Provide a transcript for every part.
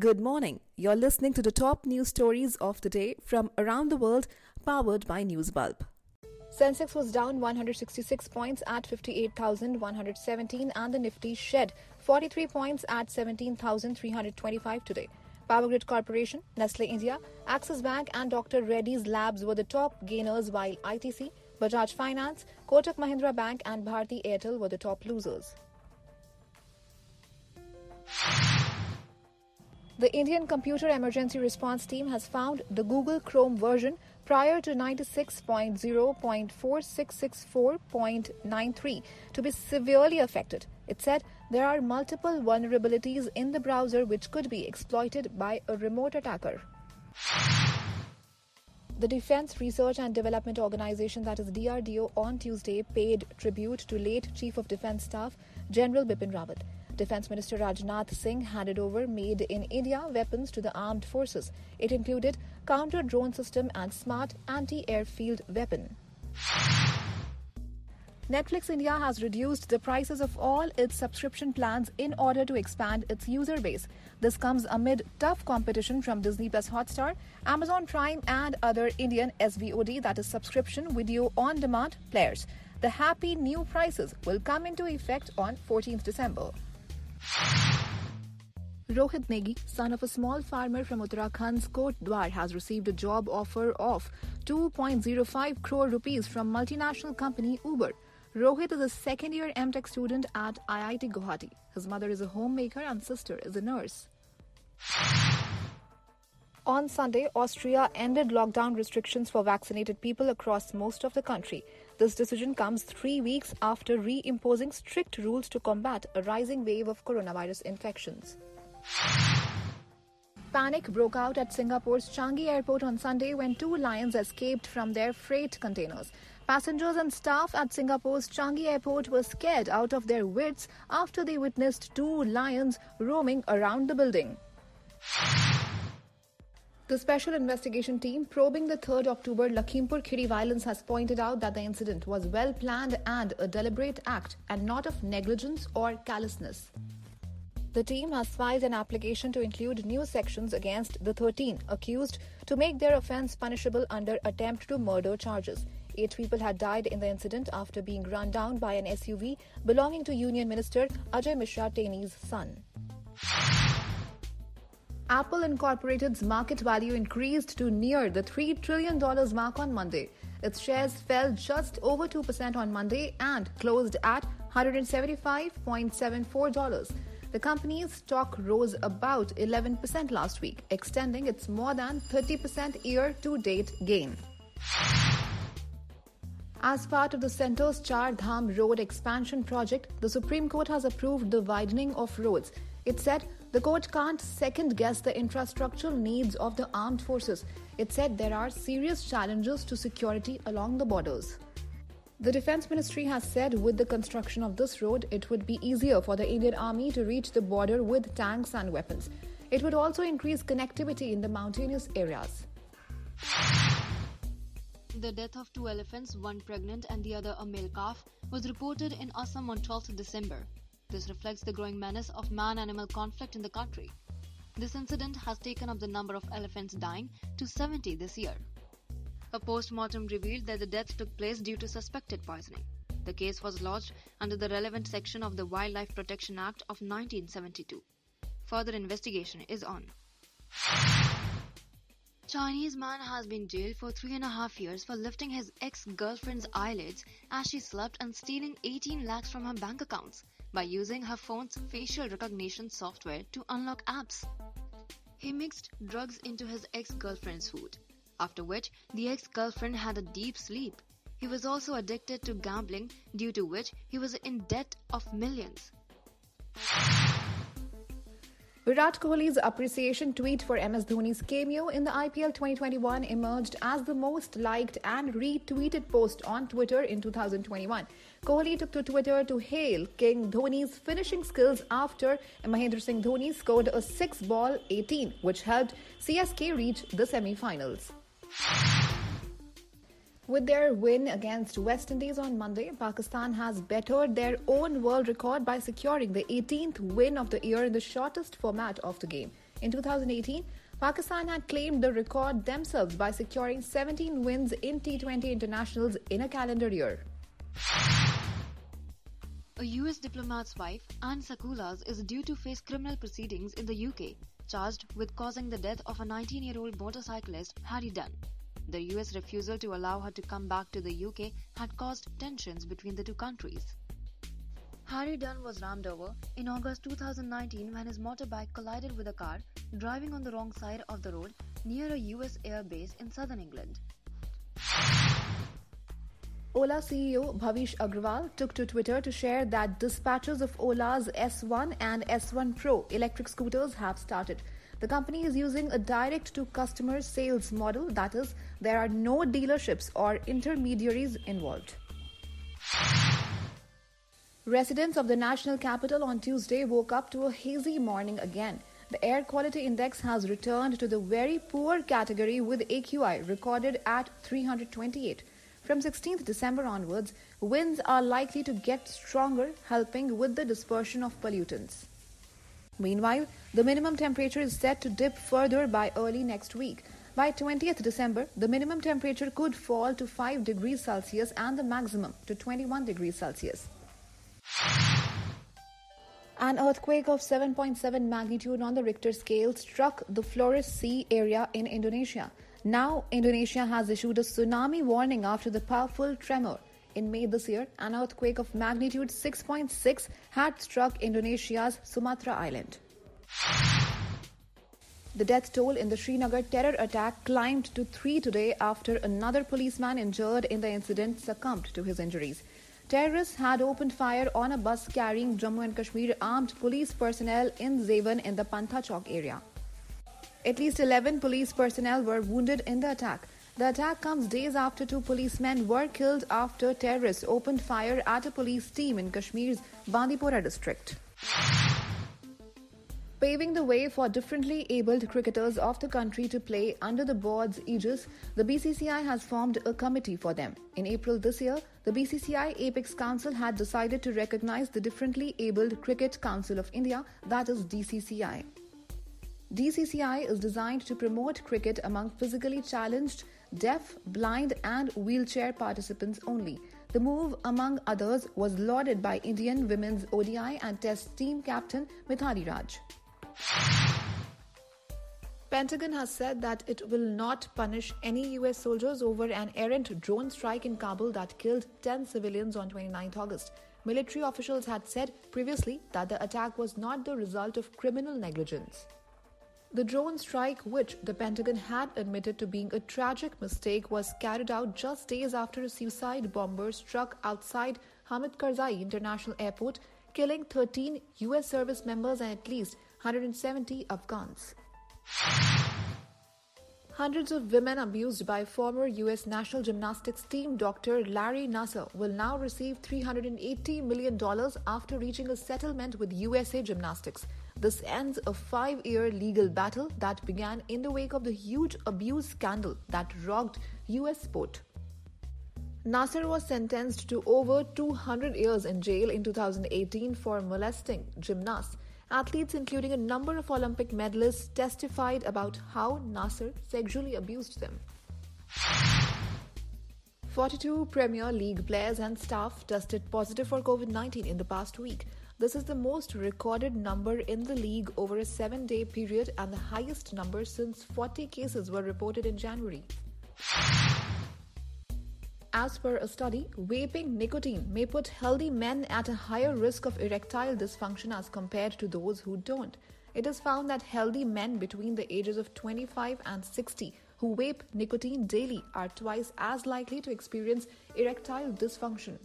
Good morning. You're listening to the top news stories of the day from around the world, powered by Newsbulb. Sensex was down 166 points at 58,117 and the Nifty shed 43 points at 17,325 today. Power Grid Corporation, Nestle India, Axis Bank and Dr. Reddy's Labs were the top gainers while ITC, Bajaj Finance, Kotak Mahindra Bank and Bharti Airtel were the top losers. The Indian Computer Emergency Response Team has found the Google Chrome version prior to 96.0.4664.93 to be severely affected. It said there are multiple vulnerabilities in the browser which could be exploited by a remote attacker. The Defense Research and Development Organization, that is DRDO, on Tuesday paid tribute to late Chief of Defense Staff General Bipin Rawat. Defense Minister Rajnath Singh handed over made in India weapons to the armed forces. It included counter drone system and smart anti-airfield weapon. Netflix India has reduced the prices of all its subscription plans in order to expand its user base. This comes amid tough competition from Disney Plus Hotstar, Amazon Prime, and other Indian SVOD, that is subscription video on demand players. The happy new prices will come into effect on 14th December. Rohit Negi, son of a small farmer from Uttarakhand's Kotdwar, has received a job offer of 2.05 crore rupees from multinational company Uber. Rohit is a second year MTech student at IIT Guwahati. His mother is a homemaker and sister is a nurse. On Sunday, Austria ended lockdown restrictions for vaccinated people across most of the country. This decision comes three weeks after reimposing strict rules to combat a rising wave of coronavirus infections. Panic broke out at Singapore's Changi airport on Sunday when two lions escaped from their freight containers. Passengers and staff at Singapore's Changi airport were scared out of their wits after they witnessed two lions roaming around the building. The Special Investigation Team probing the 3rd October Lakhimpur Kheri violence has pointed out that the incident was well planned and a deliberate act and not of negligence or callousness. The team has filed an application to include new sections against the 13 accused to make their offence punishable under attempt to murder charges. Eight people had died in the incident after being run down by an SUV belonging to Union Minister Ajay Mishra Teni's son. Apple Incorporated's market value increased to near the $3 trillion mark on Monday. Its shares fell just over 2% on Monday and closed at $175.74. The company's stock rose about 11% last week, extending its more than 30% year to date gain. As part of the center's Char Dham Road expansion project, the Supreme Court has approved the widening of roads. It said the court can't second guess the infrastructural needs of the armed forces. It said there are serious challenges to security along the borders. The Defense Ministry has said with the construction of this road, it would be easier for the Indian Army to reach the border with tanks and weapons. It would also increase connectivity in the mountainous areas. The death of two elephants, one pregnant and the other a male calf, was reported in Assam on 12th December. This reflects the growing menace of man animal conflict in the country. This incident has taken up the number of elephants dying to 70 this year. A post mortem revealed that the death took place due to suspected poisoning. The case was lodged under the relevant section of the Wildlife Protection Act of 1972. Further investigation is on. Chinese man has been jailed for three and a half years for lifting his ex-girlfriend's eyelids as she slept and stealing 18 lakhs from her bank accounts by using her phone's facial recognition software to unlock apps. He mixed drugs into his ex-girlfriend's food, after which the ex-girlfriend had a deep sleep. He was also addicted to gambling, due to which he was in debt of millions. Virat Kohli's appreciation tweet for MS Dhoni's cameo in the IPL 2021 emerged as the most liked and retweeted post on Twitter in 2021. Kohli took to Twitter to hail King Dhoni's finishing skills after Mahendra Singh Dhoni scored a 6 ball 18, which helped CSK reach the semi finals. With their win against West Indies on Monday, Pakistan has bettered their own world record by securing the 18th win of the year in the shortest format of the game. In 2018, Pakistan had claimed the record themselves by securing 17 wins in T20 internationals in a calendar year. A US diplomat's wife, Anne Sacoolas, is due to face criminal proceedings in the UK, charged with causing the death of a 19 year old motorcyclist, Harry Dunn. The US refusal to allow her to come back to the UK had caused tensions between the two countries. Harry Dunn was rammed over in August 2019 when his motorbike collided with a car driving on the wrong side of the road near a US air base in southern England. Ola CEO Bhavish Aggarwal took to Twitter to share that dispatches of Ola's S1 and S1 Pro electric scooters have started. The company is using a direct to customer sales model, that is, there are no dealerships or intermediaries involved. Residents of the national capital on Tuesday woke up to a hazy morning again. The air quality index has returned to the very poor category with AQI recorded at 328. From 16th December onwards, winds are likely to get stronger, helping with the dispersion of pollutants. Meanwhile, the minimum temperature is set to dip further by early next week. By 20th December, the minimum temperature could fall to 5 degrees Celsius and the maximum to 21 degrees Celsius. An earthquake of 7.7 magnitude on the Richter scale struck the Flores Sea area in Indonesia. Now, Indonesia has issued a tsunami warning after the powerful tremor. In May this year, an earthquake of magnitude 6.6 had struck Indonesia's Sumatra island. The death toll in the Srinagar terror attack climbed to three today after another policeman injured in the incident succumbed to his injuries. Terrorists had opened fire on a bus carrying Jammu and Kashmir armed police personnel in Zevan in the Pantha Chowk area. At least 11 police personnel were wounded in the attack. The attack comes days after two policemen were killed after terrorists opened fire at a police team in Kashmir's Bandipora district. Paving the way for differently abled cricketers of the country to play under the board's aegis, the BCCI has formed a committee for them. In April this year, the BCCI Apex Council had decided to recognize the Differently Abled Cricket Council of India, that is DCCI. DCCI is designed to promote cricket among physically challenged, deaf, blind, and wheelchair participants only. The move, among others, was lauded by Indian women's ODI and Test team captain Mithali Raj. Pentagon has said that it will not punish any US soldiers over an errant drone strike in Kabul that killed 10 civilians on 29 August. Military officials had said previously that the attack was not the result of criminal negligence. The drone strike, which the Pentagon had admitted to being a tragic mistake, was carried out just days after a suicide bomber struck outside Hamid Karzai International Airport, killing 13 US service members and at least 170 Afghans. Hundreds of women abused by former US national gymnastics team Dr. Larry Nassar will now receive $380 million after reaching a settlement with USA Gymnastics. This ends a five year legal battle that began in the wake of the huge abuse scandal that rocked US sport. Nassar was sentenced to over 200 years in jail in 2018 for molesting gymnasts. Athletes, including a number of Olympic medalists, testified about how Nassar sexually abused them. 42 Premier League players and staff tested positive for COVID 19 in the past week. This is the most recorded number in the league over a seven day period and the highest number since 40 cases were reported in January. As per a study, vaping nicotine may put healthy men at a higher risk of erectile dysfunction as compared to those who don't. It is found that healthy men between the ages of 25 and 60 who vape nicotine daily are twice as likely to experience erectile dysfunction.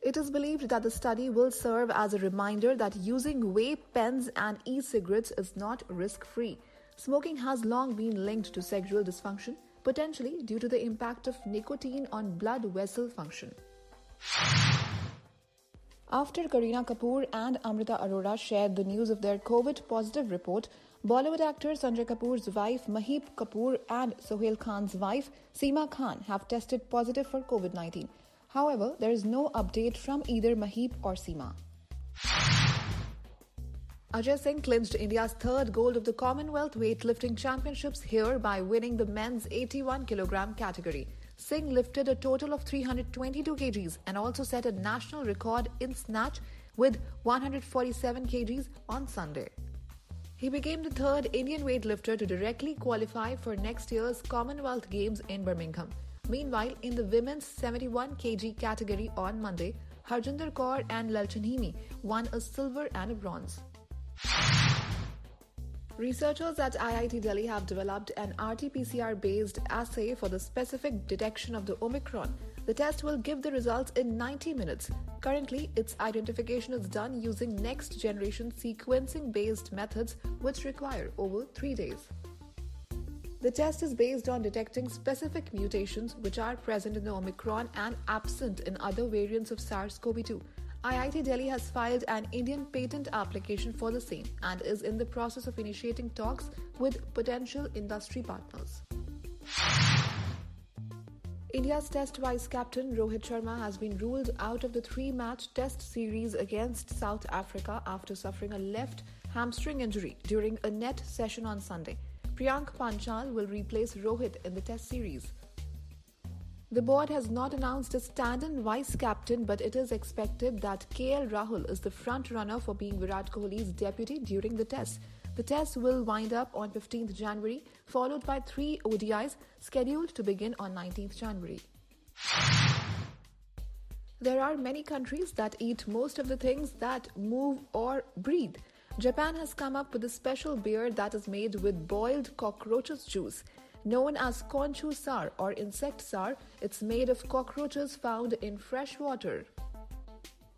It is believed that the study will serve as a reminder that using vape pens and e cigarettes is not risk free. Smoking has long been linked to sexual dysfunction potentially due to the impact of nicotine on blood vessel function. After Kareena Kapoor and Amrita Arora shared the news of their COVID positive report, Bollywood actor Sanjay Kapoor's wife Maheep Kapoor and Sohail Khan's wife Seema Khan have tested positive for COVID 19. However, there is no update from either Maheep or Seema. Ajay Singh clinched India's third gold of the Commonwealth Weightlifting Championships here by winning the men's 81 kg category. Singh lifted a total of 322 kgs and also set a national record in snatch with 147 kgs on Sunday. He became the third Indian weightlifter to directly qualify for next year's Commonwealth Games in Birmingham. Meanwhile, in the women's 71 kg category on Monday, Harjinder Kaur and Lalchhanhimi won a silver and a bronze. Researchers at IIT Delhi have developed an RT PCR based assay for the specific detection of the Omicron. The test will give the results in 90 minutes. Currently, its identification is done using next generation sequencing based methods, which require over three days. The test is based on detecting specific mutations which are present in the Omicron and absent in other variants of SARS CoV 2. IIT Delhi has filed an Indian patent application for the same and is in the process of initiating talks with potential industry partners. India's Test vice captain Rohit Sharma has been ruled out of the three match Test series against South Africa after suffering a left hamstring injury during a net session on Sunday. Priyank Panchal will replace Rohit in the Test series. The board has not announced a stand-in vice captain, but it is expected that KL Rahul is the front runner for being Virat Kohli's deputy during the test. The test will wind up on 15th January, followed by three ODIs scheduled to begin on 19th January. There are many countries that eat most of the things that move or breathe. Japan has come up with a special beer that is made with boiled cockroaches juice. Known as konchu sour or insect sour, it's made of cockroaches found in fresh water.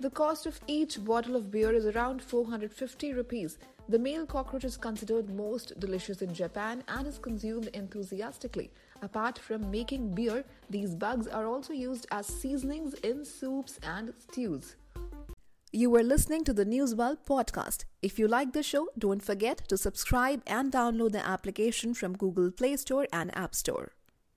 The cost of each bottle of beer is around 450 rupees. The male cockroach is considered most delicious in Japan and is consumed enthusiastically. Apart from making beer, these bugs are also used as seasonings in soups and stews. You were listening to the Newsbulb podcast. If you like the show, don't forget to subscribe and download the application from Google Play Store and App Store.